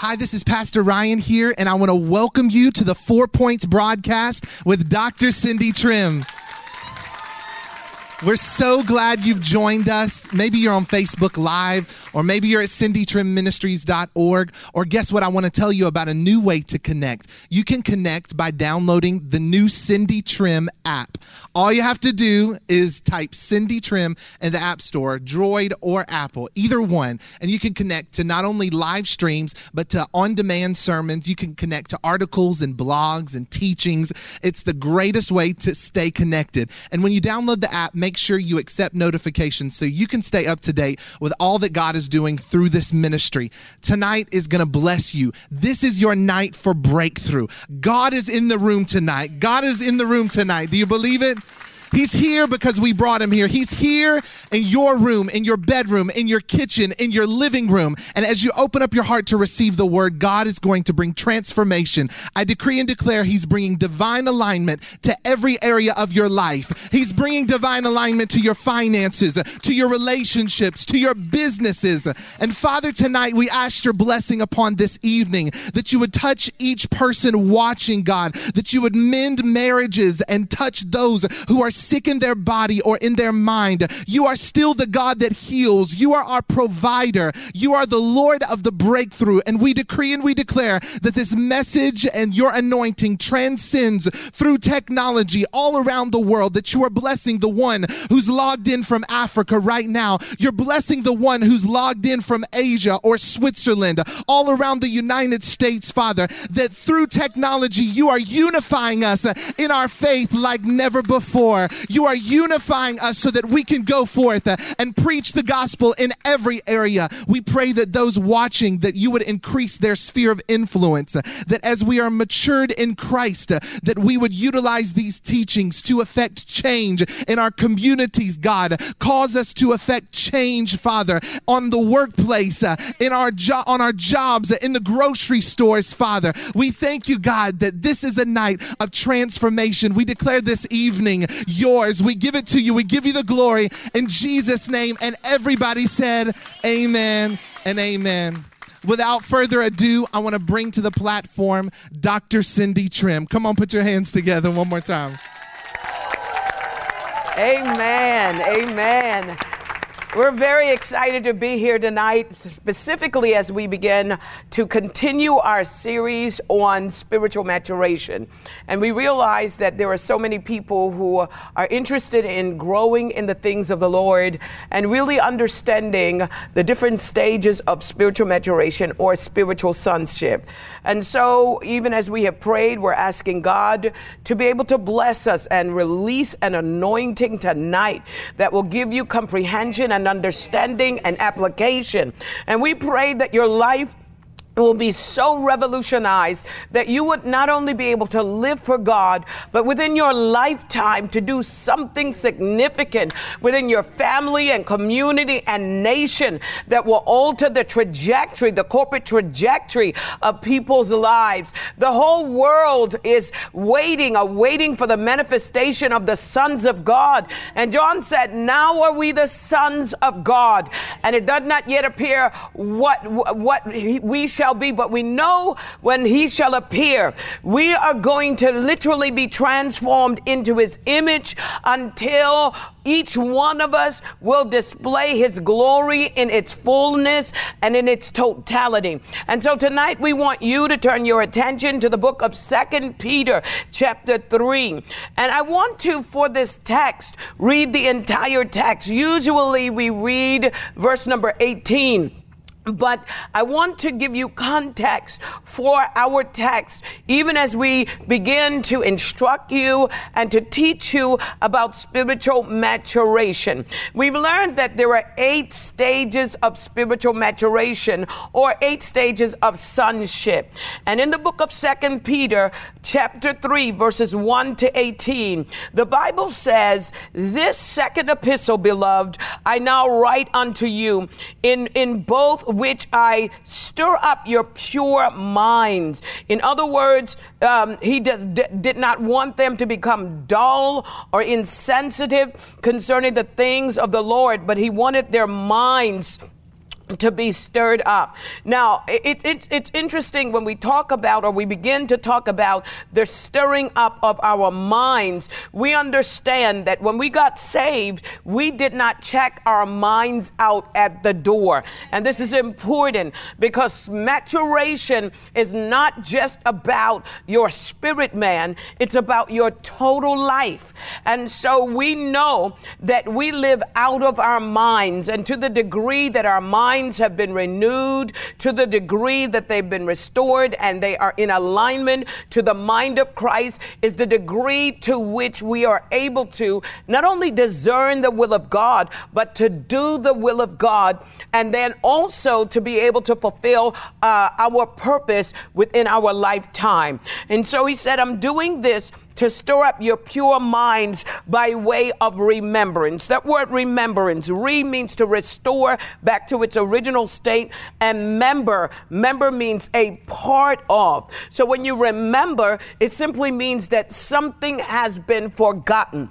Hi, this is Pastor Ryan here, and I want to welcome you to the Four Points broadcast with Dr. Cindy Trimm. We're so glad you've joined us. Maybe you're on Facebook Live, or maybe you're at cindytrimministries.org. Or guess what? I want to tell you about a new way to connect. You can connect by downloading the new Cindy Trimm app. All you have to do is type Cindy Trimm in the App Store, Droid or Apple, either one, and you can connect to not only live streams, but to on demand sermons. You can connect to articles and blogs and teachings. It's the greatest way to stay connected. And when you download the app, make sure you accept notifications so you can stay up to date with all that God is doing through this ministry. Tonight is going to bless you. This is your night for breakthrough. God is in the room tonight. God is in the room tonight. Do you believe it? He's here because we brought him here. He's here in your room, in your bedroom, in your kitchen, in your living room. And as you open up your heart to receive the word, God is going to bring transformation. I decree and declare he's bringing divine alignment to every area of your life. He's bringing divine alignment to your finances, to your relationships, to your businesses. And Father, tonight we ask your blessing upon this evening that you would touch each person watching, God, that you would mend marriages and touch those who are sick in their body or in their mind. You are still the God that heals. You are our provider. You are the Lord of the breakthrough. And we decree and we declare that this message and your anointing transcends through technology all around the world, that you are blessing the one who's logged in from Africa right now. You're blessing the one who's logged in from Asia or Switzerland, all around the United States, Father, that through technology, you are unifying us in our faith like never before. You are unifying us so that we can go forth uh, and preach the gospel in every area. We pray that those watching, that you would increase their sphere of influence, uh, that as we are matured in Christ, uh, that we would utilize these teachings to affect change in our communities, God. Cause us to affect change, Father, on the workplace, in our job, on our jobs, in the grocery stores, Father. We thank you, God, that this is a night of transformation. We declare this evening yours. We give it to you. We give you the glory in Jesus' name. And everybody said, Amen and amen. Without further ado, I want to bring to the platform Dr. Cindy Trimm. Come on, put your hands together one more time. Amen. Amen. We're very excited to be here tonight, specifically as we begin to continue our series on spiritual maturation. And we realize that there are so many people who are interested in growing in the things of the Lord and really understanding the different stages of spiritual maturation or spiritual sonship. And so, even as we have prayed, we're asking God to be able to bless us and release an anointing tonight that will give you comprehension and understanding and application. And we pray that your life will be so revolutionized that you would not only be able to live for God, but within your lifetime to do something significant within your family and community and nation that will alter the trajectory, the corporate trajectory of people's lives. The whole world is waiting, uh, awaiting for the manifestation of the sons of God. And John said, Now are we the sons of God. And it does not yet appear what, what we shall shall be, but we know when he shall appear, we are going to literally be transformed into his image until each one of us will display his glory in its fullness and in its totality. And so tonight we want you to turn your attention to the book of Second Peter chapter 3. And I want to for this text read the entire text. Usually we read verse number 18 but I want to give you context for our text, even as we begin to instruct you and to teach you about spiritual maturation. We've learned that there are eight stages of spiritual maturation or eight stages of sonship. And in the book of Second Peter, chapter 3, verses 1 to 18, the Bible says, This second epistle, beloved, I now write unto you in, in both which I stir up your pure minds. In other words, um, he did, did not want them to become dull or insensitive concerning the things of the Lord, but he wanted their minds to be stirred up. Now, it, it, it's interesting when we talk about or we begin to talk about the stirring up of our minds. We understand that when we got saved, we did not check our minds out at the door. And this is important because maturation is not just about your spirit man, it's about your total life. And so we know that we live out of our minds, and to the degree that our minds minds have been renewed to the degree that they've been restored and they are in alignment to the mind of Christ is the degree to which we are able to not only discern the will of God, but to do the will of God and then also to be able to fulfill uh, our purpose within our lifetime. And so he said, I'm doing this to stir up your pure minds by way of remembrance. That word remembrance, re means to restore back to its original state, and member, member means a part of. So when you remember, it simply means that something has been forgotten.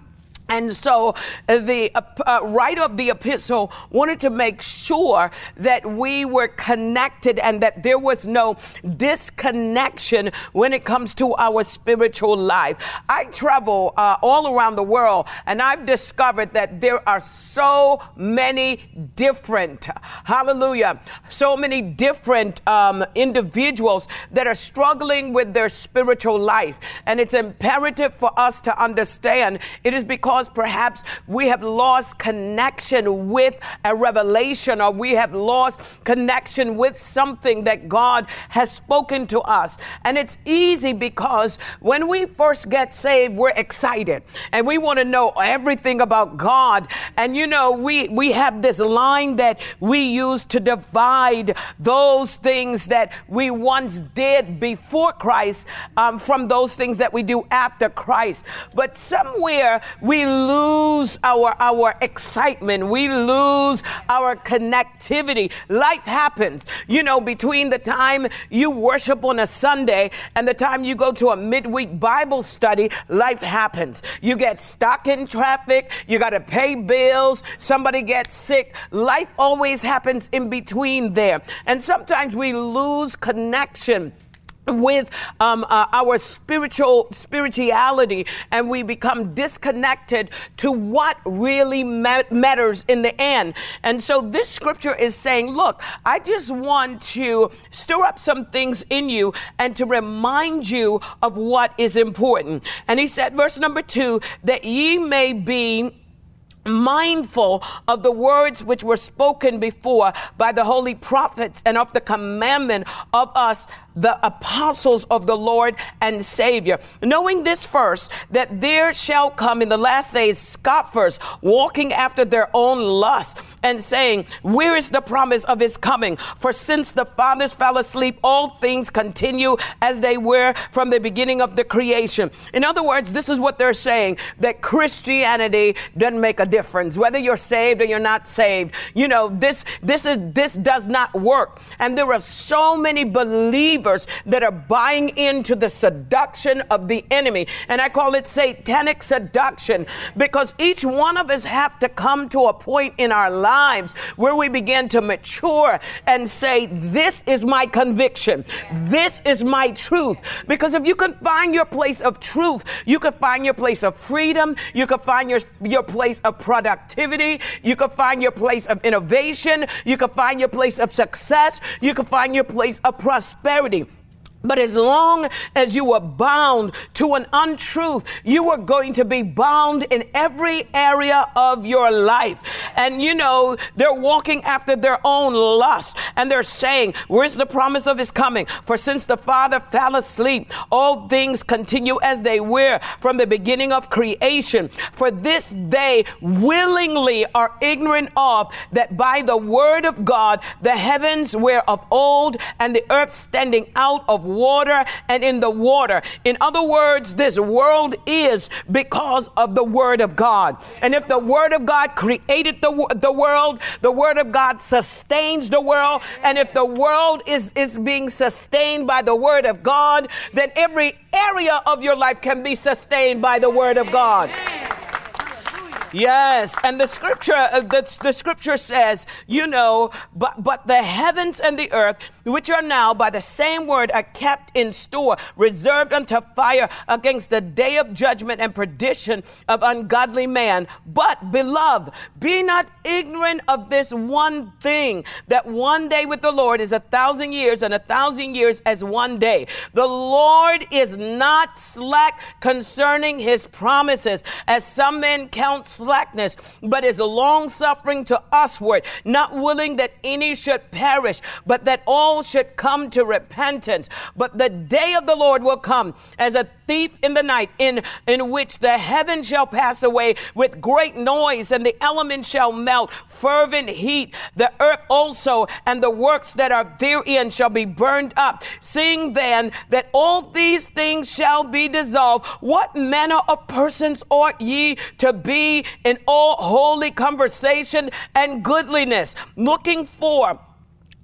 And so uh, the uh, uh, writer of the epistle wanted to make sure that we were connected and that there was no disconnection when it comes to our spiritual life. I travel uh, all around the world and I've discovered that there are so many different, hallelujah, so many different um, individuals that are struggling with their spiritual life. And it's imperative for us to understand it is because because perhaps we have lost connection with a revelation or we have lost connection with something that God has spoken to us. And it's easy because when we first get saved, we're excited and we want to know everything about God. And you know, we, we have this line that we use to divide those things that we once did before Christ um, from those things that we do after Christ. But somewhere we lose our, our excitement. We lose our connectivity. Life happens. You know, between the time you worship on a Sunday and the time you go to a midweek Bible study, life happens. You get stuck in traffic. You got to pay bills. Somebody gets sick. Life always happens in between there. And sometimes we lose connection with um, uh, our spiritual spirituality and we become disconnected to what really ma- matters in the end. And so this scripture is saying look i just want to stir up some things in you and to remind you of what is important. And he said verse number two that ye may be mindful of the words which were spoken before by the holy prophets and of the commandment of us the apostles of the Lord and Savior. Knowing this first, that there shall come in the last days scoffers walking after their own lust and saying, Where is the promise of his coming? For since the fathers fell asleep, all things continue as they were from the beginning of the creation. In other words, this is what they're saying that Christianity doesn't make a difference whether you're saved or you're not saved. You know, this this is this does not work. And there are so many believers that are buying into the seduction of the enemy. And I call it satanic seduction because each one of us have to come to a point in our lives where we begin to mature and say, This is my conviction. This is my truth. Because if you can find your place of truth, you can find your place of freedom, you can find your, your place of productivity, you can find your place of innovation, you can find your place of success, you can find your place of prosperity. But as long as you were bound to an untruth, you were going to be bound in every area of your life. And you know, they're walking after their own lust and they're saying, Where's the promise of his coming? For since the Father fell asleep, all things continue as they were from the beginning of creation. For this they willingly are ignorant of that by the word of God the heavens were of old and the earth standing out of water and in the water. In other words, this world is because of the Word of God. And if the Word of God created the, the world, the Word of God sustains the world. And if the world is, is being sustained by the Word of God, then every area of your life can be sustained by the Word of God. Yes, and the scripture uh, the, the scripture says, you know, but but the heavens and the earth, which are now by the same word are kept in store, reserved unto fire against the day of judgment and perdition of ungodly man. But beloved, be not ignorant of this one thing, that one day with the Lord is a thousand years, and a thousand years as one day. The Lord is not slack concerning his promises, as some men count slackness, but is long suffering to usward, not willing that any should perish, but that all should come to repentance. But the day of the Lord will come as a thief in the night, in, in which the heavens shall pass away with great noise, and the elements shall melt, fervent heat. The earth also and the works that are therein shall be burned up. Seeing then that all these things shall be dissolved, what manner of persons ought ye to be in all holy conversation and goodliness, looking for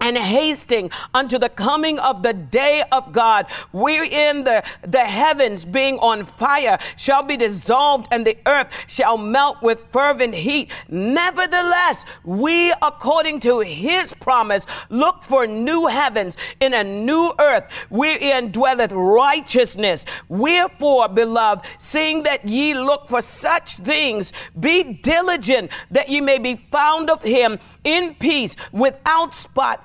and hasting unto the coming of the day of God, wherein the, the heavens being on fire shall be dissolved and the earth shall melt with fervent heat. Nevertheless, we, according to his promise, look for new heavens in a new earth wherein dwelleth righteousness. Wherefore, beloved, seeing that ye look for such things, be diligent that ye may be found of him in peace, without spot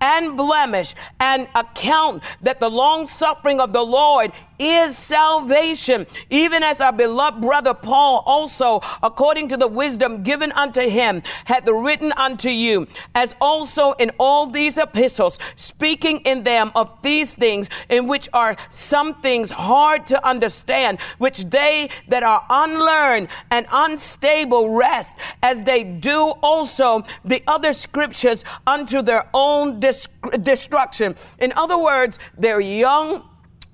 and blemish, and account that the long suffering of the Lord is salvation, even as our beloved brother Paul also, according to the wisdom given unto him, hath written unto you, as also in all these epistles, speaking in them of these things, in which are some things hard to understand, which they that are unlearned and unstable rest, as they do also the other scriptures unto their own destruction. In other words, they're young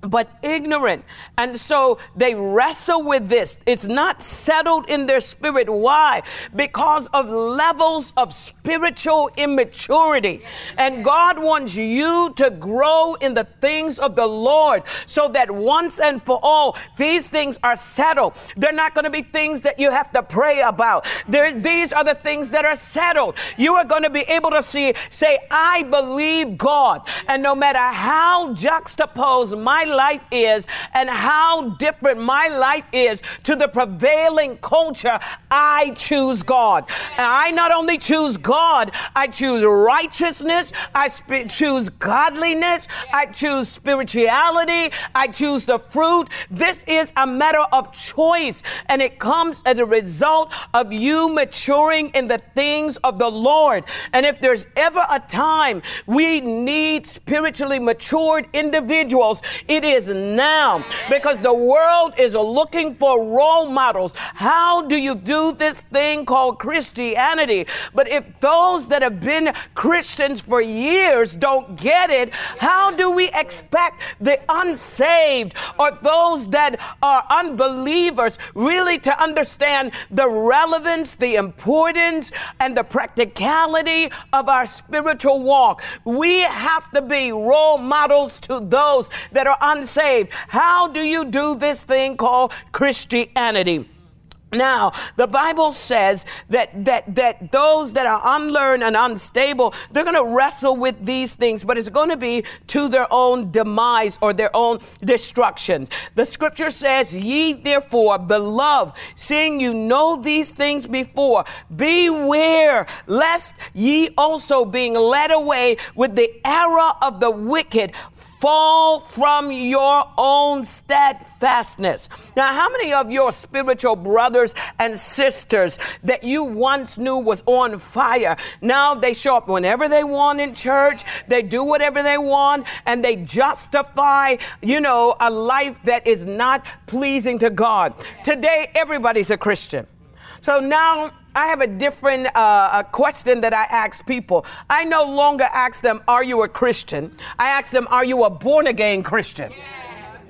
but ignorant. And so they wrestle with this. It's not settled in their spirit. Why? Because of levels of spiritual immaturity. And God wants you to grow in the things of the Lord so that once and for all, these things are settled. They're not going to be things that you have to pray about. These are the things that are settled. You are going to be able to see, say, I believe God. And no matter how juxtaposed my life is and how different my life is to the prevailing culture, I choose God. And I not only choose God, I choose righteousness, I sp- choose godliness, I choose spirituality, I choose the fruit. This is a matter of choice, and it comes as a result of you maturing in the things of the Lord. And if there's ever a time we need spiritually matured individuals, it It is now because the world is looking for role models. How do you do this thing called Christianity? But if those that have been Christians for years don't get it, how do we expect the unsaved or those that are unbelievers really to understand the relevance, the importance, and the practicality of our spiritual walk? We have to be role models to those that are unsaved. How do you do this thing called Christianity? Now, the Bible says that, that, that those that are unlearned and unstable, they're going to wrestle with these things, but it's going to be to their own demise or their own destruction. The scripture says, Ye therefore, beloved, seeing you know these things before, beware lest ye also being led away with the error of the wicked fall from your own steadfastness. Now, how many of your spiritual brothers and sisters that you once knew was on fire, now they show up whenever they want in church, they do whatever they want, and they justify, you know, a life that is not pleasing to God? Today, everybody's a Christian. So now I have a different uh, a question that I ask people. I no longer ask them, Are you a Christian? I ask them, Are you a born again Christian? Yes.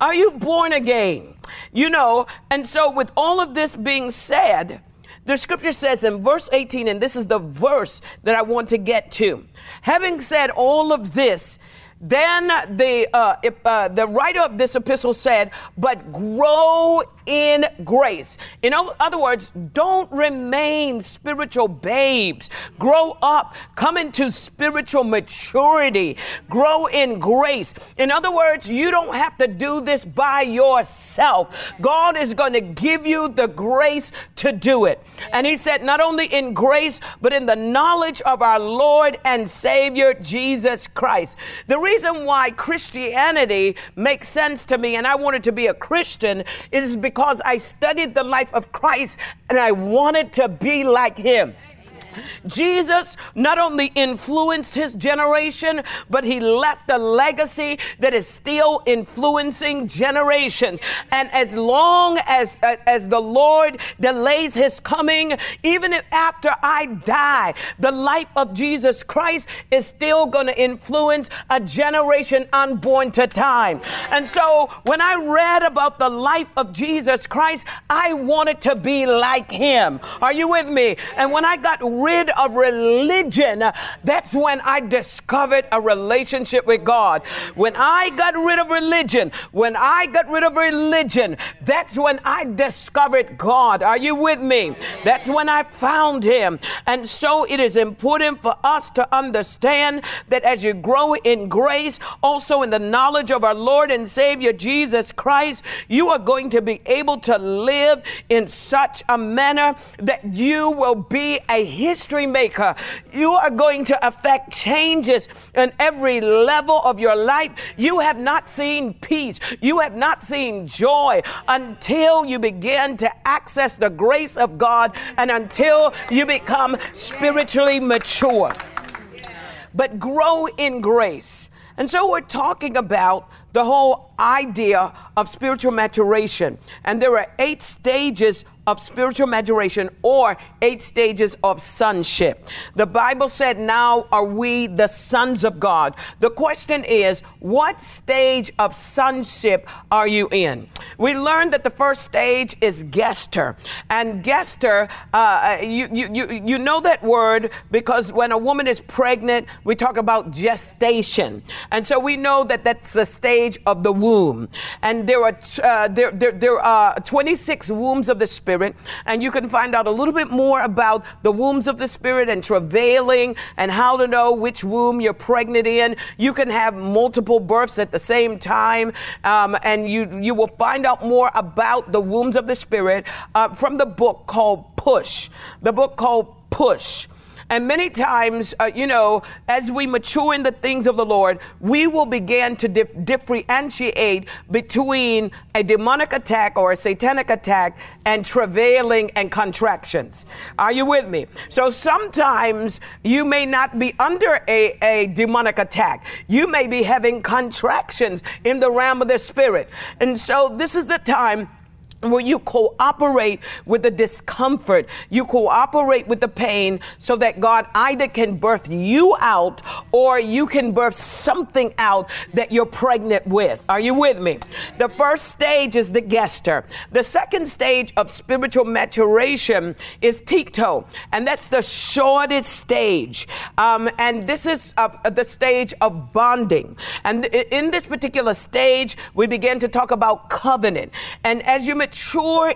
Are you born again? You know, and so with all of this being said, the scripture says in verse 18, and this is the verse that I want to get to. Having said all of this, then the, uh, uh, the writer of this epistle said, but grow in grace. In other words, don't remain spiritual babes. Grow up, come into spiritual maturity, grow in grace. In other words, you don't have to do this by yourself. God is going to give you the grace to do it. And he said, not only in grace, but in the knowledge of our Lord and Savior Jesus Christ. The reason why Christianity makes sense to me and I wanted to be a Christian is because I studied the life of Christ and I wanted to be like him. Jesus not only influenced his generation, but he left a legacy that is still influencing generations. And as long as, as, as the Lord delays his coming, even if after I die, the life of Jesus Christ is still going to influence a generation unborn to time. And so when I read about the life of Jesus Christ, I wanted to be like him. Are you with me? And when I got rid of religion, that's when I discovered a relationship with God. When I got rid of religion, when I got rid of religion, that's when I discovered God. Are you with me? That's when I found Him. And so it is important for us to understand that as you grow in grace, also in the knowledge of our Lord and Savior Jesus Christ, you are going to be able to live in such a manner that you will be a history maker. You are going to affect changes in every level of your life. You have not seen peace. You have not seen joy until you begin to access the grace of God and until you become spiritually mature. But grow in grace. And so we're talking about the whole idea of spiritual maturation. And there are eight stages of spiritual maturation or eight stages of sonship. The Bible said, Now are we the sons of God. The question is, what stage of sonship are you in? We learned that the first stage is gester. And gester, uh, you, you, you, you know that word because when a woman is pregnant, we talk about gestation. And so we know that that's the stage of the womb. And there are, uh, there, there, there are 26 wombs of the Spirit and you can find out a little bit more about the wombs of the Spirit and travailing and how to know which womb you're pregnant in. You can have multiple births at the same time, um, and you, you will find out more about the wombs of the Spirit uh, from the book called Push. The book called Push. And many times, uh, you know, as we mature in the things of the Lord, we will begin to dif- differentiate between a demonic attack or a satanic attack and travailing and contractions. Are you with me? So sometimes you may not be under a, a demonic attack, you may be having contractions in the realm of the spirit. And so this is the time where you cooperate with the discomfort, you cooperate with the pain, so that God either can birth you out or you can birth something out that you're pregnant with. Are you with me? The first stage is the gester. The second stage of spiritual maturation is tikto, and that's the shortest stage. Um, and this is uh, the stage of bonding. And in this particular stage, we begin to talk about covenant. And as you mature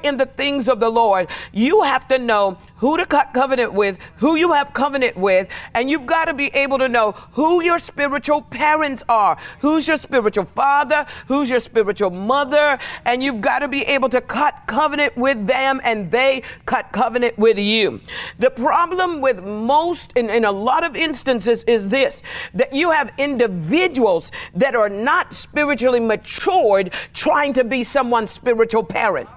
in the things of the Lord, you have to know who to cut covenant with, who you have covenant with, and you've got to be able to know who your spiritual parents are, who's your spiritual father, who's your spiritual mother, and you've got to be able to cut covenant with them and they cut covenant with you. The problem with most, in, in a lot of instances, is this that you have individuals that are not spiritually matured trying to be someone's spiritual parent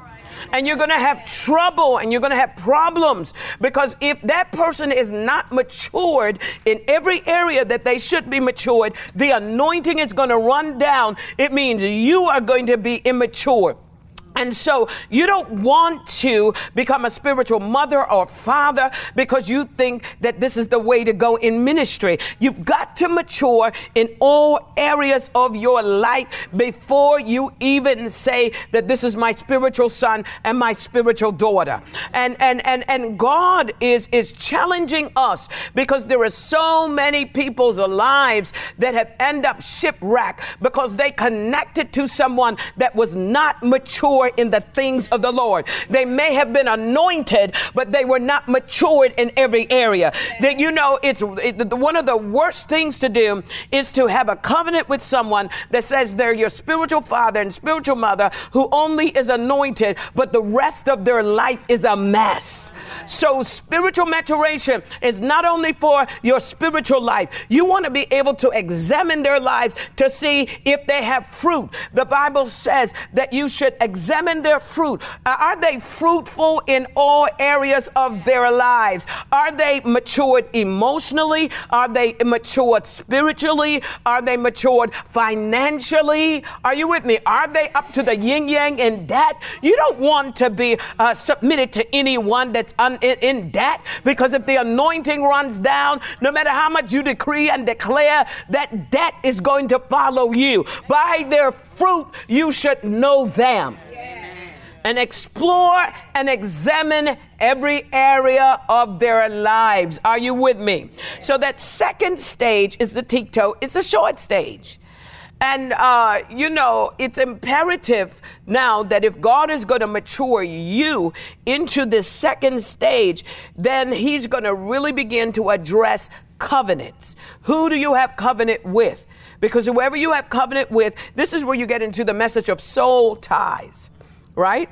and you're going to have trouble and you're going to have problems because if that person is not matured in every area that they should be matured, the anointing is going to run down. It means you are going to be immature. And so you don't want to become a spiritual mother or father because you think that this is the way to go in ministry. You've got to mature in all areas of your life before you even say that this is my spiritual son and my spiritual daughter. And and and and God is is challenging us because there are so many people's lives that have end up shipwrecked because they connected to someone that was not mature in the things of the Lord. They may have been anointed, but they were not matured in every area. That you know, it's it, one of the worst things to do is to have a covenant with someone that says they're your spiritual father and spiritual mother who only is anointed, but the rest of their life is a mess. So spiritual maturation is not only for your spiritual life. You want to be able to examine their lives to see if they have fruit. The Bible says that you should examine their fruit. Uh, are they fruitful in all areas of their lives? Are they matured emotionally? Are they matured spiritually? Are they matured financially? Are you with me? Are they up to the yin yang in debt? You don't want to be uh, submitted to anyone that's un- in debt because if the anointing runs down, no matter how much you decree and declare, that debt is going to follow you. By their fruit, you should know them. And explore and examine every area of their lives. Are you with me? So, that second stage is the tikto, it's a short stage. And, uh, you know, it's imperative now that if God is going to mature you into this second stage, then He's going to really begin to address covenants. Who do you have covenant with? Because whoever you have covenant with, this is where you get into the message of soul ties, right?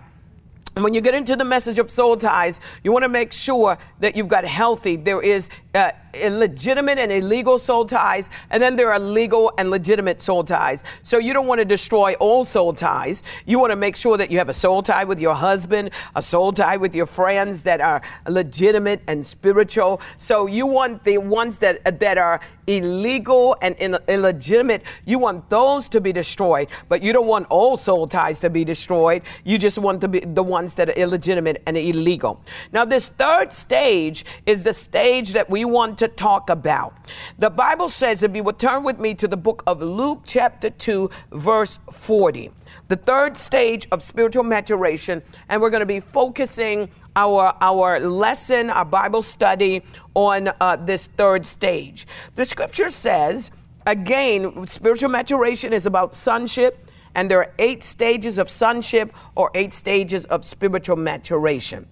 And when you get into the message of soul ties, you want to make sure that you've got healthy. There is uh, illegitimate and illegal soul ties, and then there are legal and legitimate soul ties. So you don't want to destroy all soul ties. You want to make sure that you have a soul tie with your husband, a soul tie with your friends that are legitimate and spiritual. So you want the ones that that are illegal and illegitimate. You want those to be destroyed, but you don't want all soul ties to be destroyed. You just want to be the ones that are illegitimate and illegal. Now, this third stage is the stage that we want to talk about. The Bible says, if you would turn with me to the book of Luke, chapter 2, verse 40, the third stage of spiritual maturation, and we're going to be focusing our, our lesson, our Bible study on uh, this third stage. The scripture says, again, spiritual maturation is about sonship, and there are eight stages of sonship or eight stages of spiritual maturation.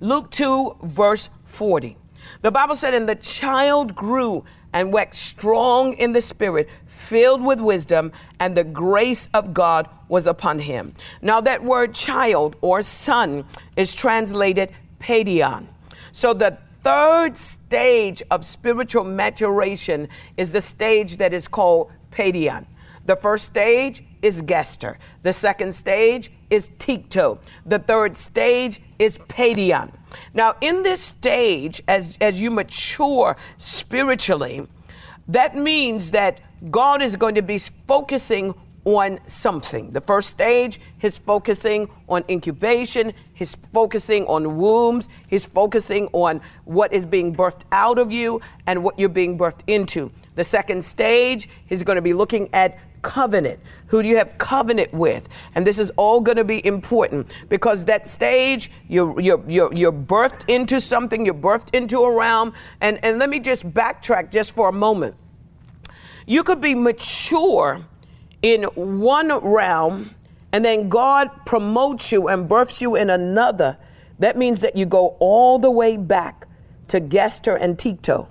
Luke 2, verse 40. The Bible said, And the child grew and waxed strong in the spirit, filled with wisdom, and the grace of God was upon him. Now, that word child or son is translated paidion. So the third stage of spiritual maturation is the stage that is called paidion. The first stage is gestur. The second stage is tikto. The third stage is paidion. Now, in this stage, as, as you mature spiritually, that means that God is going to be focusing on something. The first stage, he's focusing on incubation, he's focusing on wombs, he's focusing on what is being birthed out of you and what you're being birthed into. The second stage, he's going to be looking at covenant. Who do you have covenant with? And this is all going to be important because that stage, you're, you're, you're, you're birthed into something, you're birthed into a realm. And, and let me just backtrack just for a moment. You could be mature in one realm and then God promotes you and births you in another, that means that you go all the way back to gestur and tikto.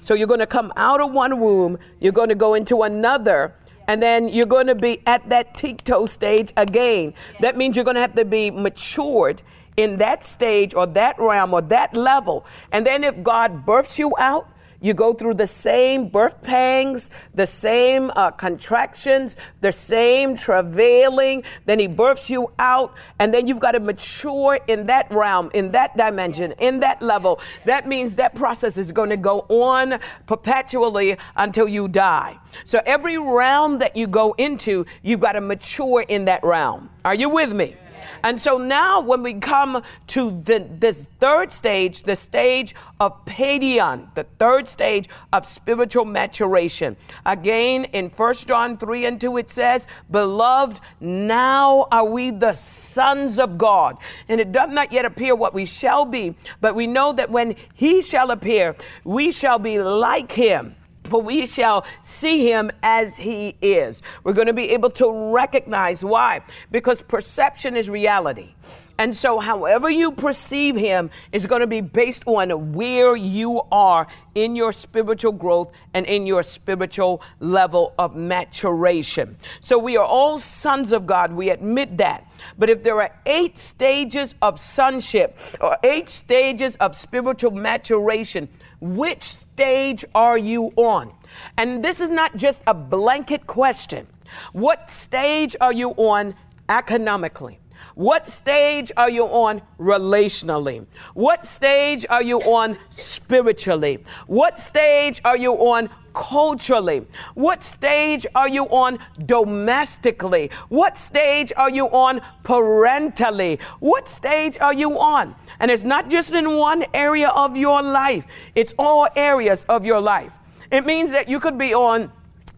So you're going to come out of one womb, you're going to go into another, and then you're going to be at that tikto stage again. That means you're going to have to be matured in that stage or that realm or that level. And then if God births you out, you go through the same birth pangs, the same uh, contractions, the same travailing. Then he births you out, and then you've got to mature in that realm, in that dimension, in that level. That means that process is going to go on perpetually until you die. So every realm that you go into, you've got to mature in that realm. Are you with me? And so now, when we come to the, this third stage, the stage of paidion, the third stage of spiritual maturation, again in 1 John 3 and 2, it says, Beloved, now are we the sons of God. And it does not yet appear what we shall be, but we know that when he shall appear, we shall be like him for we shall see him as he is. We're going to be able to recognize why? Because perception is reality. And so, however you perceive him is going to be based on where you are in your spiritual growth and in your spiritual level of maturation. So, we are all sons of God. We admit that. But if there are eight stages of sonship or eight stages of spiritual maturation, which stage are you on? And this is not just a blanket question. What stage are you on economically? What stage are you on relationally? What stage are you on spiritually? What stage are you on culturally? What stage are you on domestically? What stage are you on parentally? What stage are you on? And it's not just in one area of your life, it's all areas of your life. It means that you could be on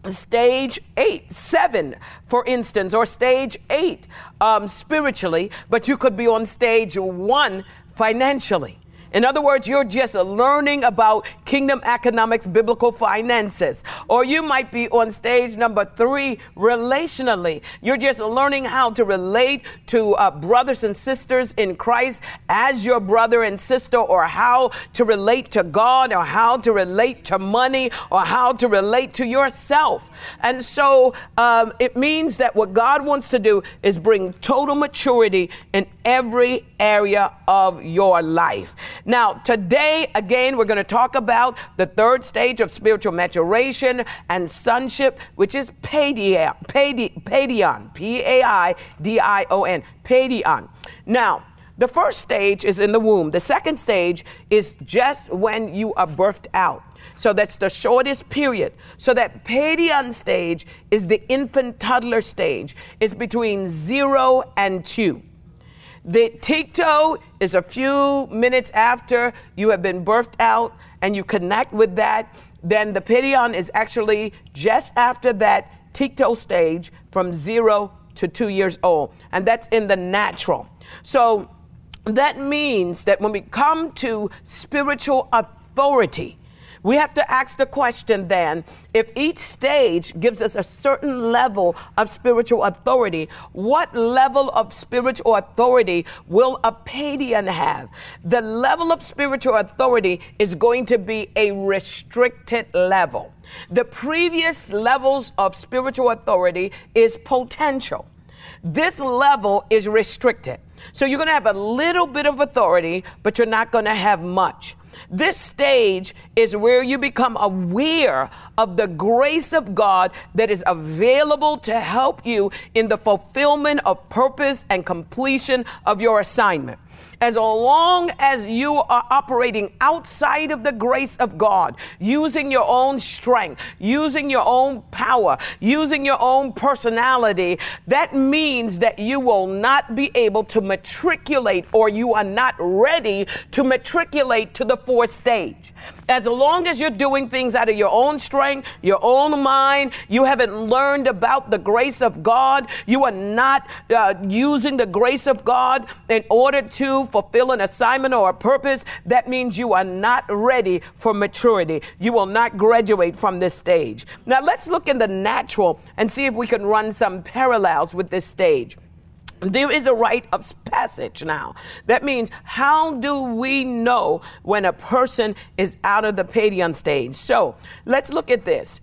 stage eight, seven, for instance, or stage eight um, spiritually, but you could be on stage one financially. In other words, you're just learning about kingdom economics, biblical finances. Or you might be on stage number three, relationally. You're just learning how to relate to uh, brothers and sisters in Christ as your brother and sister, or how to relate to God, or how to relate to money, or how to relate to yourself. And so um, it means that what God wants to do is bring total maturity in every area of your life. Now, today, again, we're going to talk about the third stage of spiritual maturation and sonship, which is paidion, paidion, P A I D I O N, paidion. Now, the first stage is in the womb. The second stage is just when you are birthed out. So that's the shortest period. So that paidion stage is the infant toddler stage. It's between zero and two. The tikto is a few minutes after you have been birthed out and you connect with that. Then the paidion is actually just after that tikto stage from zero to two years old. And that's in the natural. So that means that when we come to spiritual authority, we have to ask the question then if each stage gives us a certain level of spiritual authority, what level of spiritual authority will a paidion have? The level of spiritual authority is going to be a restricted level. The previous levels of spiritual authority is potential. This level is restricted. So you're going to have a little bit of authority, but you're not going to have much. This stage is where you become aware of the grace of God that is available to help you in the fulfillment of purpose and completion of your assignment as long as you are operating outside of the grace of God, using your own strength, using your own power, using your own personality, that means that you will not be able to matriculate or you are not ready to matriculate to the fourth stage. As long as you're doing things out of your own strength, your own mind, you haven't learned about the grace of God, you are not uh, using the grace of God in order to fulfill an assignment or a purpose, that means you are not ready for maturity. You will not graduate from this stage. Now, let's look in the natural and see if we can run some parallels with this stage. There is a rite of passage now. That means, how do we know when a person is out of the paidion stage? So let's look at this.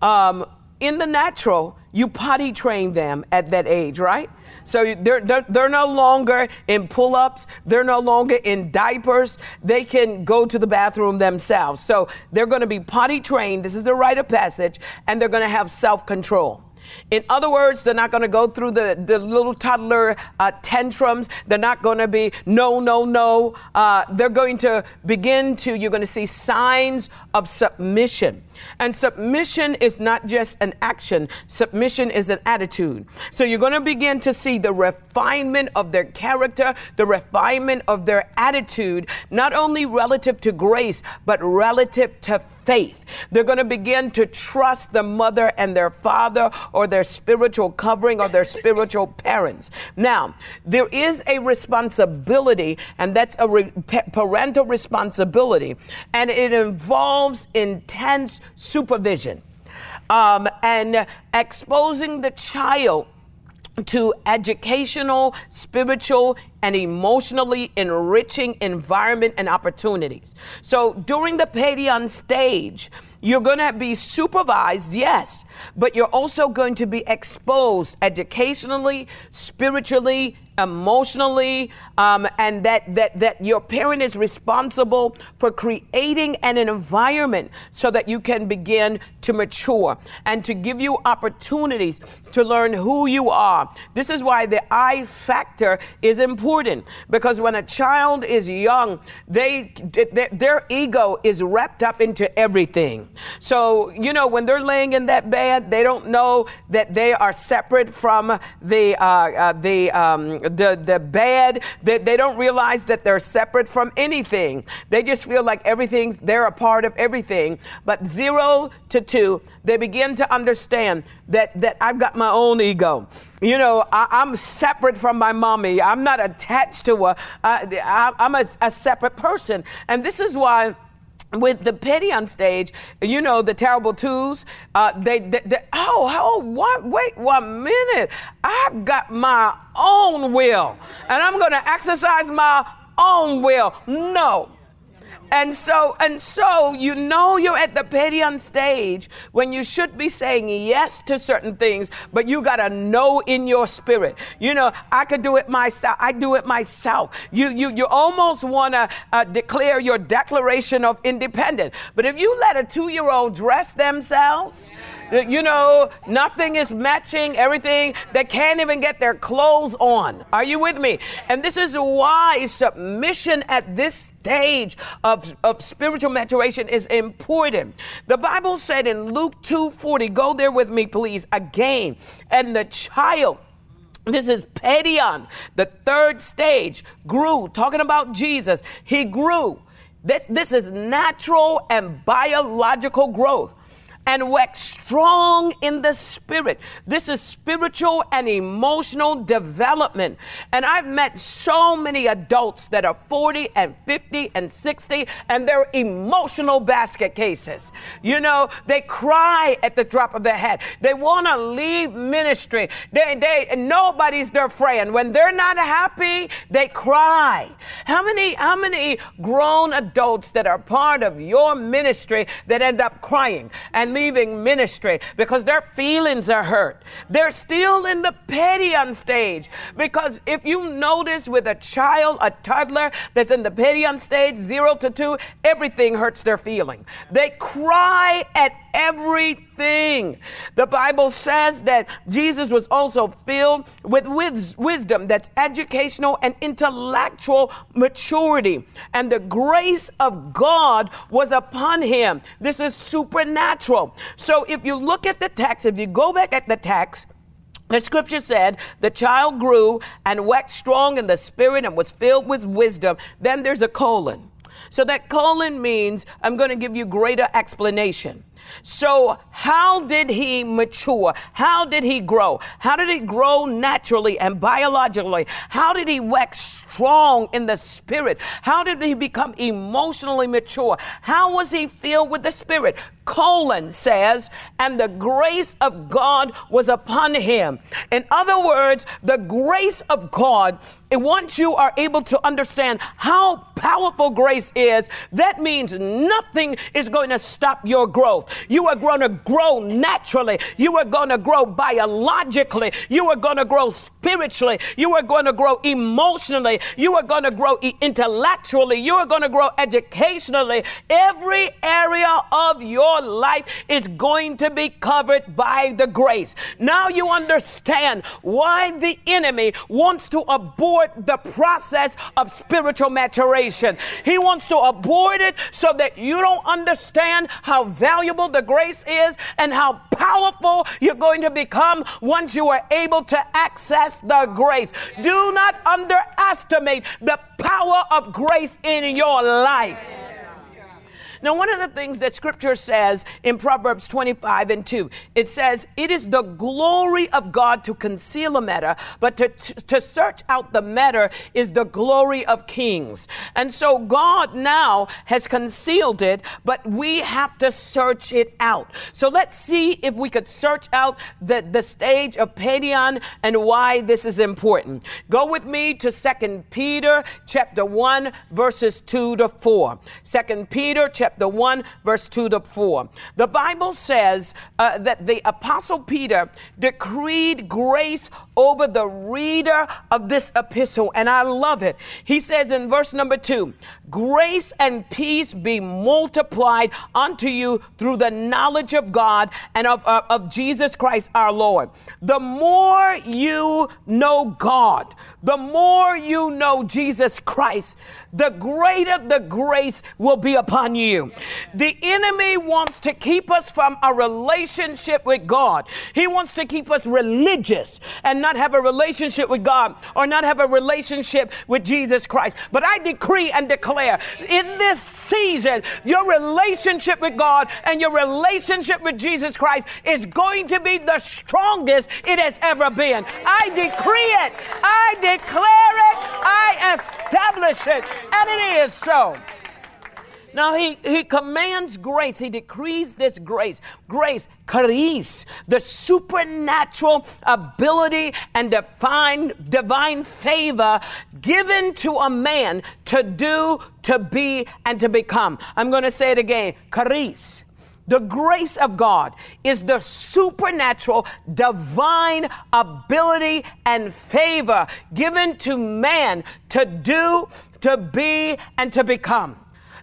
Um, in the natural, you potty train them at that age, right? So they're, they're, they're no longer in pull ups, they're no longer in diapers. They can go to the bathroom themselves. So they're going to be potty trained. This is the rite of passage, and they're going to have self control. In other words, they're not going to go through the, the little toddler uh, tantrums. They're not going to be no, no, no. Uh, they're going to begin to, you're going to see signs of submission. And submission is not just an action, submission is an attitude. So you're going to begin to see the refinement of their character, the refinement of their attitude, not only relative to grace, but relative to faith. They're going to begin to trust the mother and their father or their spiritual covering or their spiritual parents. Now, there is a responsibility, and that's a re- parental responsibility, and it involves intense supervision um, and exposing the child to educational, spiritual, and emotionally enriching environment and opportunities. So during the Paidion stage, you're going to be supervised, yes, but you're also going to be exposed educationally, spiritually, emotionally, um, and that, that, that your parent is responsible for creating an, environment so that you can begin to mature and to give you opportunities to learn who you are. This is why the I factor is important because when a child is young, they, they their ego is wrapped up into everything. So, you know, when they're laying in that bed, they don't know that they are separate from the, uh, uh, the, um, the, the bed. They, they don't realize that they're separate from anything. They just feel like everything's, they're a part of everything. But zero to two, they begin to understand that, that I've got my own ego. You know, I, am separate from my mommy. I'm not attached to her. I, I'm a, a separate person. And this is why with the Paidion stage, you know, the terrible twos, uh, they, they, they, oh, oh, what, wait one minute. I've got my own will, and I'm going to exercise my own will. No, and so, and so, you know, you're at the Paidion stage when you should be saying yes to certain things, but you gotta know in your spirit. You know, I could do it myself. I do it myself. You, you, you almost wanna uh, declare your declaration of independence. But if you let a two-year-old dress themselves, you know, nothing is matching everything. They can't even get their clothes on. Are you with me? And this is why submission at this stage of, of spiritual maturation is important. The Bible said in Luke 2:40, go there with me, please, again. And the child this is Paidion, the third stage, grew. Talking about Jesus, he grew. This, this is natural and biological growth and wax strong in the spirit. This is spiritual and emotional development. And I've met so many adults that are 40 and 50 and 60, and they're emotional basket cases. You know, they cry at the drop of their head. They want to leave ministry. They, they, nobody's their friend. When they're not happy, they cry. How many, how many grown adults that are part of your ministry that end up crying? And leaving ministry because their feelings are hurt. They're still in the Paidion stage. Because if you notice with a child, a toddler that's in the Paidion stage, zero to two, everything hurts their feeling. They cry at everything. The Bible says that Jesus was also filled with wisdom that's educational and intellectual maturity. And the grace of God was upon him. This is supernatural. So if you look at the text, if you go back at the text, the scripture said, the child grew and waxed strong in the spirit and was filled with wisdom. Then there's a colon. So that colon means I'm going to give you greater explanation. So, how did he mature? How did he grow? How did he grow naturally and biologically? How did he wax strong in the spirit? How did he become emotionally mature? How was he filled with the spirit? colon says, and the grace of God was upon him. In other words, the grace of God, once you are able to understand how powerful grace is, that means nothing is going to stop your growth. You are going to grow naturally. You are going to grow biologically. You are going to grow spiritually. You are going to grow emotionally. You are going to grow intellectually. You are going to grow educationally. Every area of your life is going to be covered by the grace. Now you understand why the enemy wants to abort the process of spiritual maturation. He wants to abort it so that you don't understand how valuable the grace is and how powerful you're going to become once you are able to access the grace. Do not underestimate the power of grace in your life. Now, one of the things that scripture says in Proverbs 25 and 2, it says, It is the glory of God to conceal a matter, but to, to search out the matter is the glory of kings. And so God now has concealed it, but we have to search it out. So let's see if we could search out the, the stage of Paidion and why this is important. Go with me to Second Peter chapter 1, verses 2 to 4. Second Peter chapter chapter 1, verse 2 to 4. The Bible says uh, that the Apostle Peter decreed grace over the reader of this epistle, and I love it. He says in verse number 2 Grace and peace be multiplied unto you through the knowledge of God and of, uh, of Jesus Christ our Lord. The more you know God, the more you know Jesus Christ, the greater the grace will be upon you. The enemy wants to keep us from a relationship with God. He wants to keep us religious and not have a relationship with God or not have a relationship with Jesus Christ. But I decree and declare in this season, your relationship with God and your relationship with Jesus Christ is going to be the strongest it has ever been. I decree it, I declare it, I establish it and it is so. Now he, he commands grace. He decrees this grace. Grace, charis, the supernatural ability and divine, divine favor given to a man to do, to be, and to become. I'm going to say it again. Charis. The grace of God is the supernatural, divine ability and favor given to man to do, to be, and to become.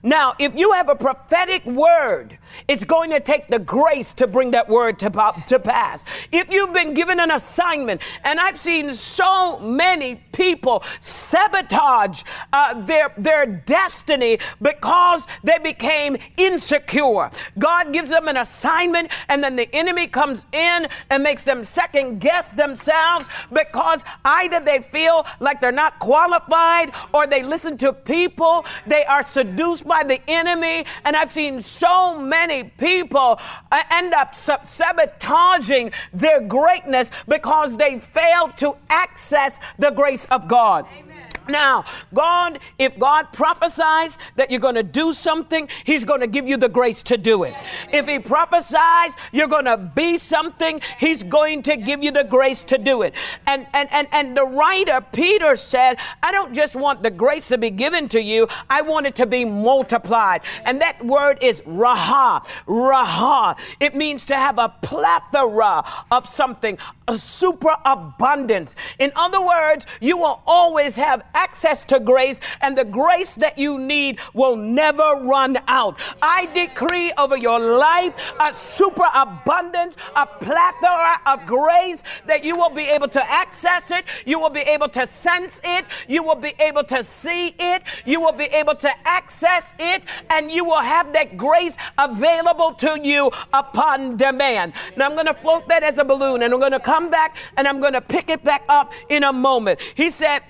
Now, if you have a prophetic word, it's going to take the grace to bring that word to, to pass. If you've been given an assignment, and I've seen so many people sabotage uh, their, their destiny because they became insecure. God gives them an assignment, and then the enemy comes in and makes them second guess themselves because either they feel like they're not qualified or they listen to people, they are seduced by by the enemy. And I've seen so many people uh, end up sabotaging their greatness because they failed to access the grace of God. Amen. Now, God, if God prophesies that you're going to do something, He's going to give you the grace to do it. If He prophesies you're going to be something, He's going to give you the grace to do it. And, and, and, and the writer, Peter, said, I don't just want the grace to be given to you, I want it to be multiplied. And that word is raha. Raha. It means to have a plethora of something, a superabundance. In other words, you will always have access to grace, and the grace that you need will never run out. I decree over your life a superabundance, a plethora of grace that you will be able to access it, you will be able to sense it, you will be able to see it, you will be able to access it, and you will have that grace available to you upon demand. Now, I'm going to float that as a balloon, and I'm going to come back and I'm going to pick it back up in a moment. He said,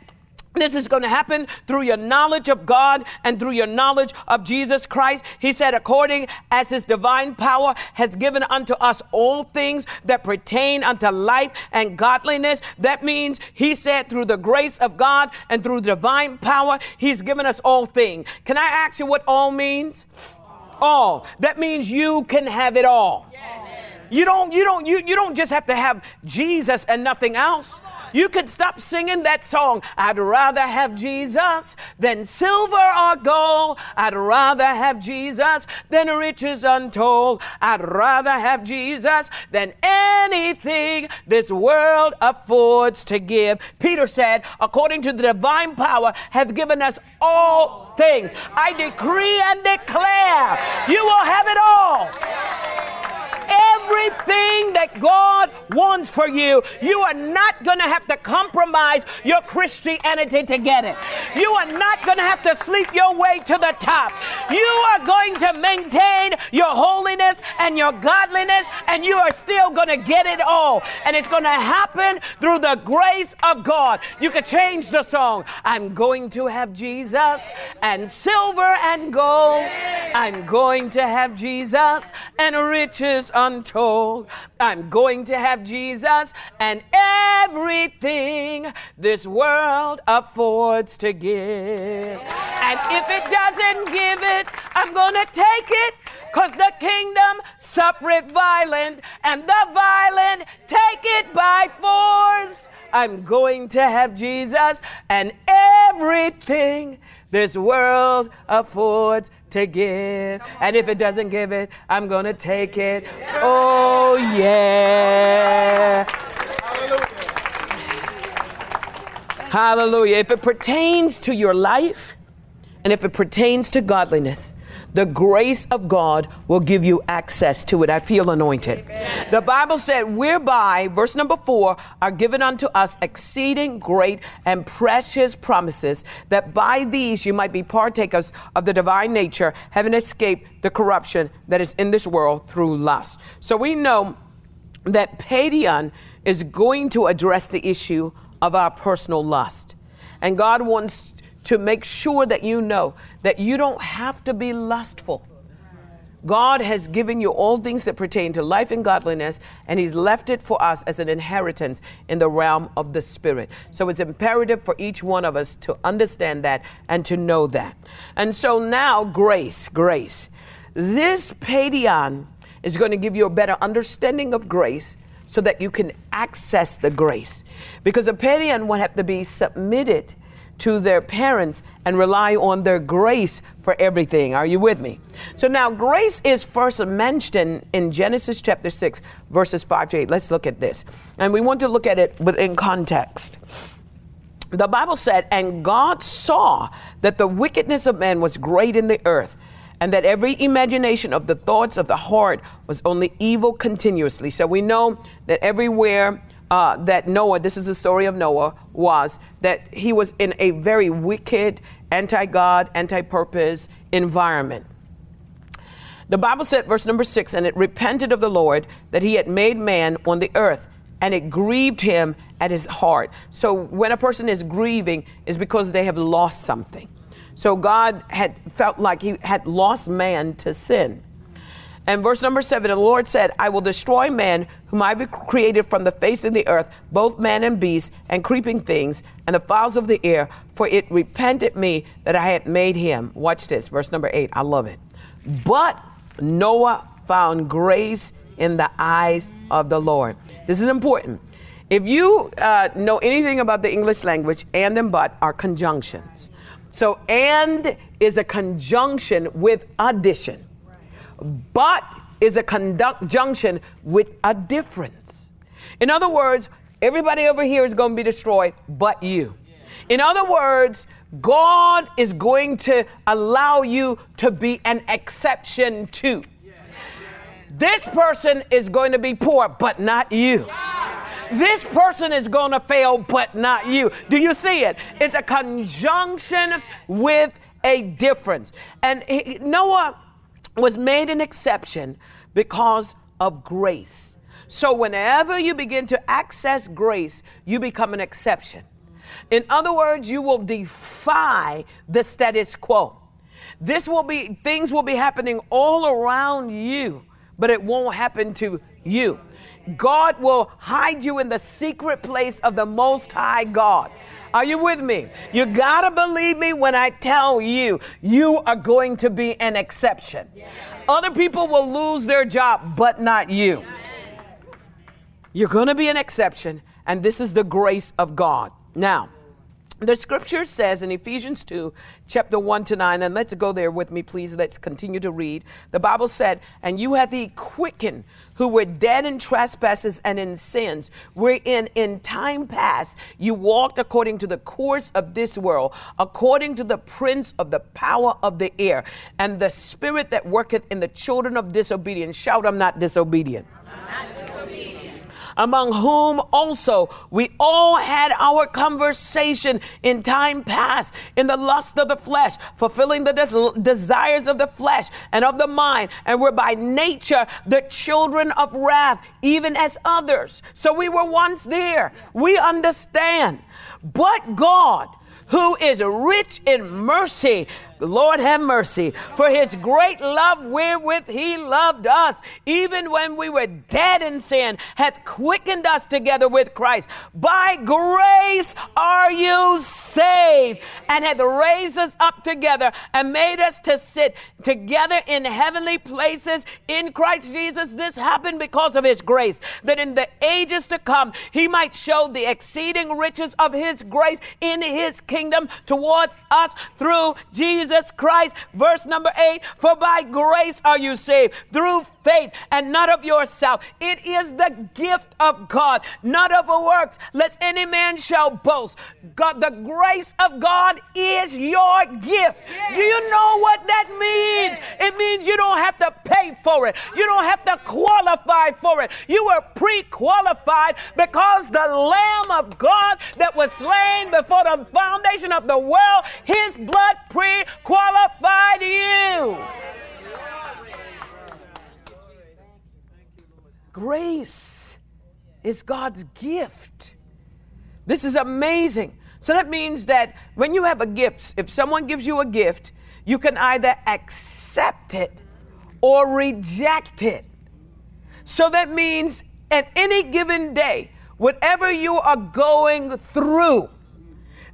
this is going to happen through your knowledge of God and through your knowledge of Jesus Christ. He said, according as his divine power has given unto us all things that pertain unto life and godliness. That means he said, through the grace of God and through divine power, he's given us all things. Can I ask you what all means? All. That means you can have it all. You don't, you don't, you, you don't just have to have Jesus and nothing else. You could stop singing that song. I'd rather have Jesus than silver or gold. I'd rather have Jesus than riches untold. I'd rather have Jesus than anything this world affords to give. Peter said, according to the divine power, hath given us all things. I decree and declare you will have it all everything that God wants for you. You are not going to have to compromise your Christianity to get it. You are not going to have to sleep your way to the top. You are going to maintain your holiness and your godliness, and you are still going to get it all. And it's going to happen through the grace of God. You could change the song. I'm going to have Jesus and silver and gold. I'm going to have Jesus and riches untold. I'm going to have Jesus and everything this world affords to give. And if it doesn't give it, I'm going to take it because the kingdom suffereth violent, and the violent take it by force. I'm going to have Jesus and everything this world affords to give. And if it doesn't give it, I'm going to take it. Oh, yeah. Hallelujah. If it pertains to your life and if it pertains to godliness, the grace of God will give you access to it. I feel anointed. Amen. The Bible said, whereby, verse number four, are given unto us exceeding great and precious promises, that by these you might be partakers of the divine nature, having escaped the corruption that is in this world through lust. So we know that Paidion is going to address the issue of our personal lust. And God wants to make sure that you know that you don't have to be lustful. God has given you all things that pertain to life and godliness, and He's left it for us as an inheritance in the realm of the Spirit. So it's imperative for each one of us to understand that and to know that. And so now, grace, grace. This paidion is going to give you a better understanding of grace so that you can access the grace. Because a paidion will have to be submitted to their parents and rely on their grace for everything. Are you with me? So now, grace is first mentioned in Genesis chapter 6, verses 5 to 8. Let's look at this. And we want to look at it within context. The Bible said, And God saw that the wickedness of man was great in the earth, and that every imagination of the thoughts of the heart was only evil continuously. So we know that everywhere uh, that Noah, this is the story of Noah, was that he was in a very wicked, anti God, anti purpose environment. The Bible said, verse number six, and it repented of the Lord that he had made man on the earth, and it grieved him at his heart. So when a person is grieving, is because they have lost something. So God had felt like he had lost man to sin. And verse number seven, the Lord said, I will destroy man whom I have created from the face of the earth, both man and beast, and creeping things, and the fowls of the air, for it repented me that I had made him. Watch this, verse number eight. I love it. But Noah found grace in the eyes of the Lord. This is important. If you uh, know anything about the English language, and and but are conjunctions. So, and is a conjunction with addition, but is a conjunction with a difference. In other words, everybody over here is going to be destroyed, but you. In other words, God is going to allow you to be an exception too. This person is going to be poor, but not you. This person is going to fail, but not you. Do you see it? It's a conjunction with a difference. And he, Noah was made an exception because of grace. So, whenever you begin to access grace, you become an exception. In other words, you will defy the status quo. This will be, things will be happening all around you, but it won't happen to you. God will hide you in the secret place of the Most High God. Are you with me? You gotta believe me when I tell you, you are going to be an exception. Other people will lose their job, but not you. You're gonna be an exception, and this is the grace of God. Now, the scripture says in Ephesians 2, chapter 1 to 9, and let's go there with me, please. Let's continue to read. The Bible said, And you have the quickened who were dead in trespasses and in sins, wherein in time past you walked according to the course of this world, according to the prince of the power of the air, and the spirit that worketh in the children of disobedience. Shout, I'm not disobedient. Among whom also we all had our conversation in time past in the lust of the flesh, fulfilling the des- desires of the flesh and of the mind, and were by nature the children of wrath, even as others. So we were once there. We understand. But God, who is rich in mercy, Lord have mercy, for his great love wherewith he loved us, even when we were dead in sin, hath quickened us together with Christ. By grace are you saved, and hath raised us up together and made us to sit together in heavenly places in Christ Jesus. This happened because of his grace, that in the ages to come he might show the exceeding riches of his grace in his kingdom towards us through Jesus. Jesus Christ. Verse number eight For by grace are you saved through faith and not of yourself. It is the gift of God, not of works, lest any man shall boast. God, the grace of God is your gift. Do you know what that means? It means you don't have to pay for it, you don't have to qualify for it. You were pre qualified because the Lamb of God that was slain before the foundation of the world, his blood pre qualified you. Grace is God's gift. This is amazing. So that means that when you have a gift, if someone gives you a gift, you can either accept it or reject it. So that means at any given day, whatever you are going through,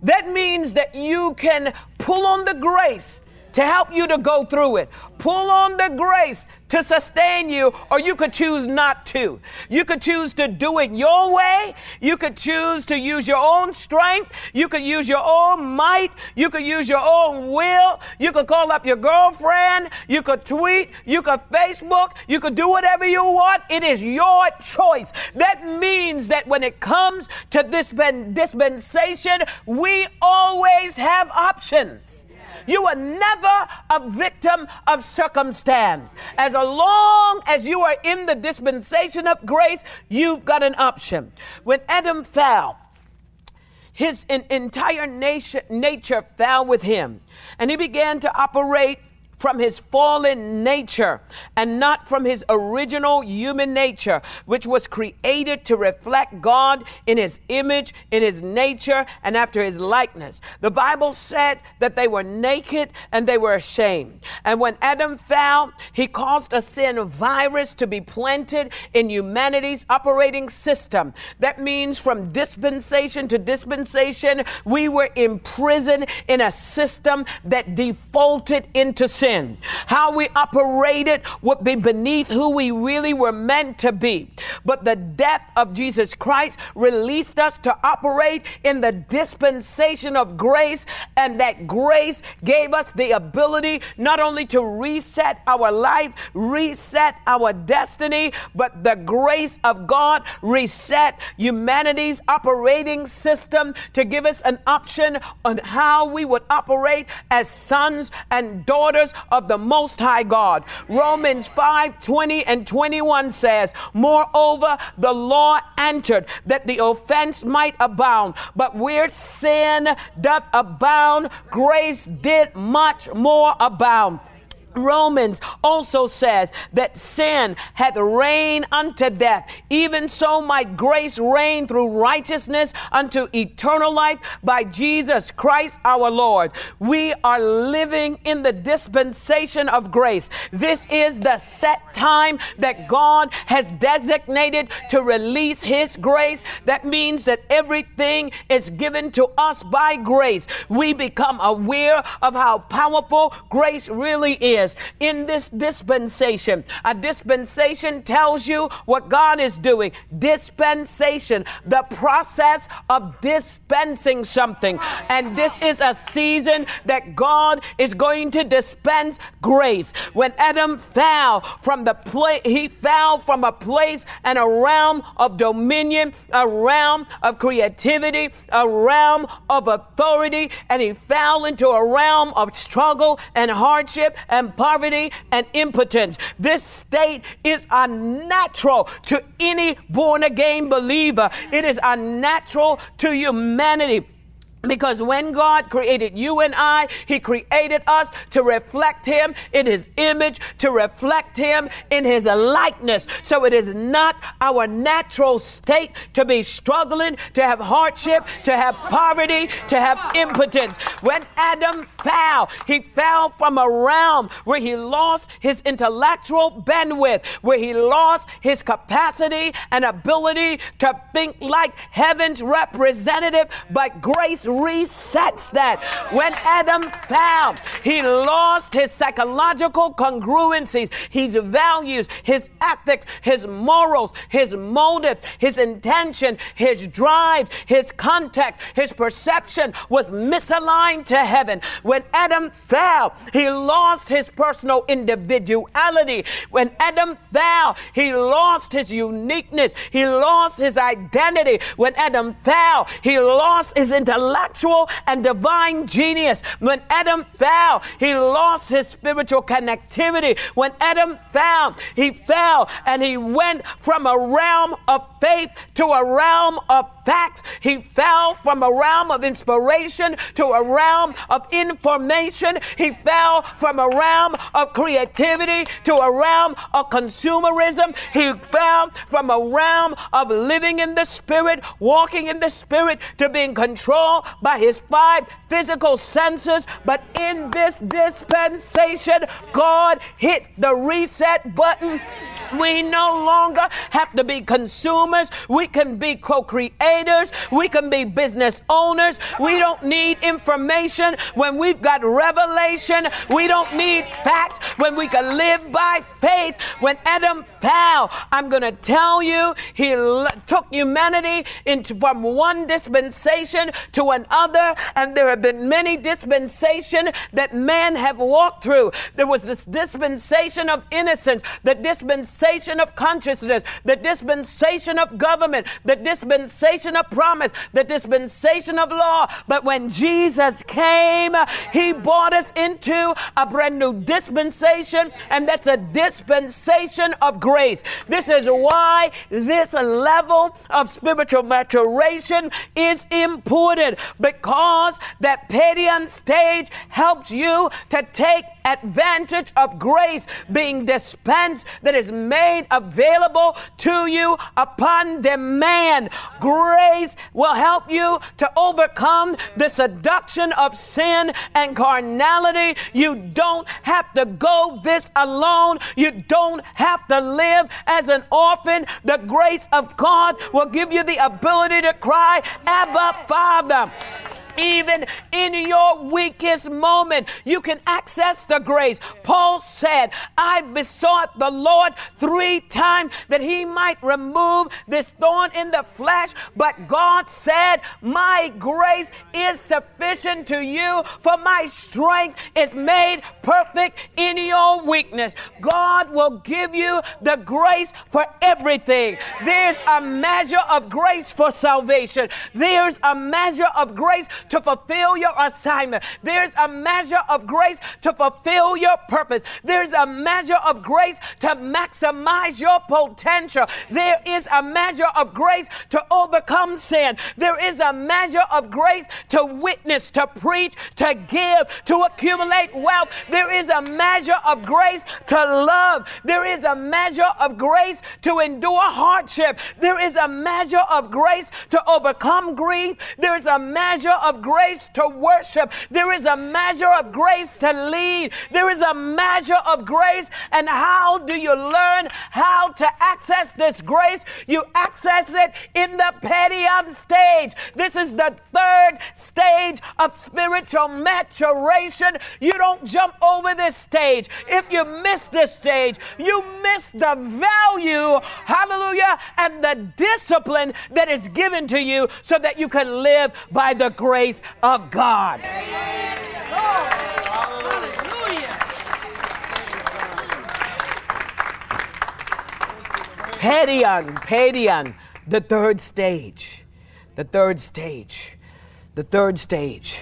that means that you can pull on the grace to help you to go through it. Pull on the grace to sustain you, or you could choose not to. You could choose to do it your way. You could choose to use your own strength. You could use your own might. You could use your own will. You could call up your girlfriend. You could tweet. You could Facebook. You could do whatever you want. It is your choice. That means that when it comes to this dispensation, we always have options. You are never a victim of circumstance. As long as you are in the dispensation of grace, you've got an option. When Adam fell, his entire nation, nature fell with him, and he began to operate from his fallen nature and not from his original human nature, which was created to reflect God in his image, in his nature, and after his likeness. The Bible said that they were naked and they were ashamed. And when Adam fell, he caused a sin virus to be planted in humanity's operating system. That means from dispensation to dispensation, we were imprisoned in a system that defaulted into sin. How we operated would be beneath who we really were meant to be. But the death of Jesus Christ released us to operate in the dispensation of grace, and that grace gave us the ability not only to reset our life, reset our destiny, but the grace of God reset humanity's operating system to give us an option on how we would operate as sons and daughters of the Most High God. Romans 5 20 and 21 says, Moreover, the law entered that the offense might abound, but where sin doth abound, grace did much more abound. Romans also says that sin hath reigned unto death. Even so might grace reign through righteousness unto eternal life by Jesus Christ our Lord. We are living in the dispensation of grace. This is the set time that God has designated to release his grace. That means that everything is given to us by grace. We become aware of how powerful grace really is is in this dispensation. A dispensation tells you what God is doing. Dispensation, the process of dispensing something. And this is a season that God is going to dispense grace. When Adam fell from the place, he fell from a place and a realm of dominion, a realm of creativity, a realm of authority, and he fell into a realm of struggle and hardship and poverty and impotence. This state is unnatural to any born again believer, it is unnatural to humanity. Because when God created you and I, He created us to reflect Him in His image, to reflect Him in His likeness. So it is not our natural state to be struggling, to have hardship, to have poverty, to have impotence. When Adam fell, he fell from a realm where he lost his intellectual bandwidth, where he lost his capacity and ability to think like heaven's representative, but grace resets that. When Adam fell, he lost his psychological congruencies, his values, his ethics, his morals, his motives, his intention, his drive, his context, his perception was misaligned to heaven. When Adam fell, he lost his personal individuality. When Adam fell, he lost his uniqueness. He lost his identity. When Adam fell, he lost his intellect intellectual and divine genius. When Adam fell, he lost his spiritual connectivity. When Adam fell, he fell and he went from a realm of faith to a realm of fact. He fell from a realm of inspiration to a realm of information. He fell from a realm of creativity to a realm of consumerism. He fell from a realm of living in the spirit, walking in the spirit, to being controlled by his five physical senses. But in this dispensation, God hit the reset button. We no longer have to be consumers. We can be co creators. We can be business owners. We don't need information when we've got revelation. We don't need facts when we can live by faith. When Adam fell, I'm going to tell you, he l- took humanity into from one dispensation to another, and there have been many dispensations that men have walked through. There was this dispensation of innocence, the dispensation of consciousness, the dispensation of government, the dispensation of promise, the dispensation of law. But when Jesus came, he brought us into a brand new dispensation, and that's a dispensation of grace. This is why this level of spiritual maturation is important because that Paidion stage helps you to take advantage of grace being dispensed that is made available to you upon demand. Grace will help you to overcome the seduction of sin and carnality. You don't have to go this alone. You don't have to live as an orphan. The grace of God will give you the ability to cry, Abba, Father. Even in your weakest moment, you can access the grace. Paul said, I besought the Lord three times that he might remove this thorn in the flesh, but God said, My grace is sufficient to you, for my strength is made perfect in your weakness. God will give you the grace for everything. There's a measure of grace for salvation, there's a measure of grace to fulfill your assignment. There's a measure of grace to fulfill your purpose. There's a measure of grace to maximize your potential. There is a measure of grace to overcome sin. There is a measure of grace to witness, to preach, to give, to accumulate wealth. There is a measure of grace to love. There is a measure of grace to endure hardship. There is a measure of grace to overcome grief. There is a measure of grace to worship. There is a measure of grace to lead. There is a measure of grace. And how do you learn how to access this grace? You access it in the Paidion stage. This is the third stage of spiritual maturation. You don't jump over this stage. If you miss this stage, you miss the value, hallelujah, and the discipline that is given to you so that you can live by the grace of God. Paidion, Paidion, the third stage. The third stage. The third stage.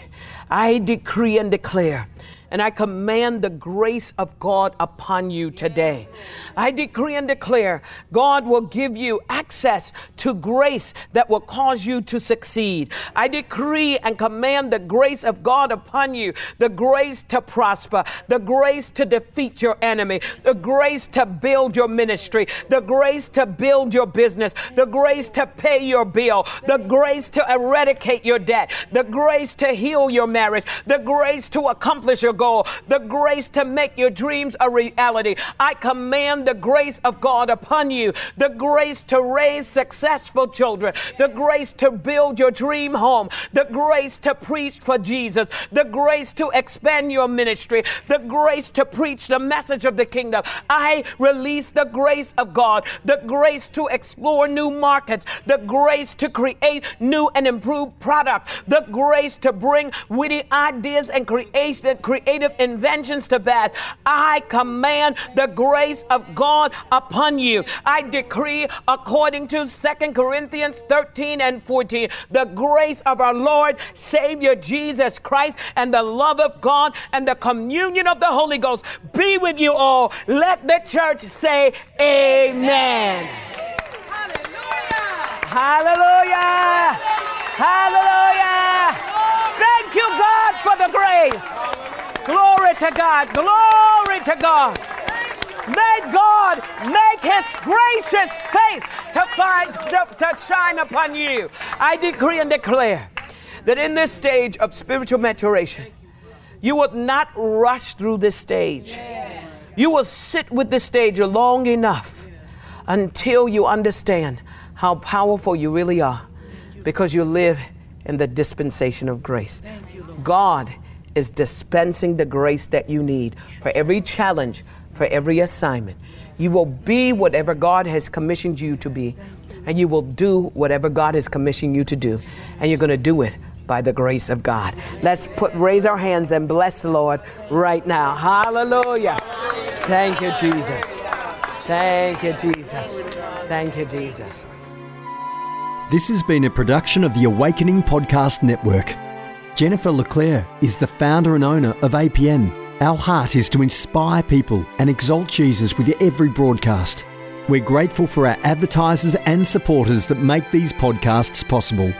I decree and declare and I command the grace of God upon you today. I decree and declare God will give you access to grace that will cause you to succeed. I decree and command the grace of God upon you, the grace to prosper, the grace to defeat your enemy, the grace to build your ministry, the grace to build your business, the grace to pay your bill, the grace to eradicate your debt, the grace to heal your marriage, the grace to accomplish your goal, the grace to make your dreams a reality. I command the grace of God upon you, the grace to raise successful children, the grace to build your dream home, the grace to preach for Jesus, the grace to expand your ministry, the grace to preach the message of the kingdom. I release the grace of God, the grace to explore new markets, the grace to create new and improved products, the grace to bring witty ideas and creation, creative inventions to pass. I command the grace of God upon you. I decree, according to Second Corinthians 13 and 14, the grace of our Lord, Savior Jesus Christ, and the love of God and the communion of the Holy Ghost be with you all. Let the church say, Amen. Hallelujah. Hallelujah. Thank you, God, for the grace. Glory to God. Glory to God. May God make his gracious face to find to, shine upon you. I decree and declare that in this stage of spiritual maturation, you will not rush through this stage. You will sit with this stage long enough until you understand how powerful you really are because you live in the dispensation of grace. God is dispensing the grace that you need for every challenge, for every assignment. You will be whatever God has commissioned you to be, and you will do whatever God has commissioned you to do, and you're going to do it by the grace of God. Let's put raise our hands and bless the Lord right now. Hallelujah. Thank you, Jesus. Thank you, Jesus. Thank you, Jesus. This has been a production of the Awakening Podcast Network. Jennifer LeClaire is the founder and owner of APN. Our heart is to inspire people and exalt Jesus with every broadcast. We're grateful for our advertisers and supporters that make these podcasts possible.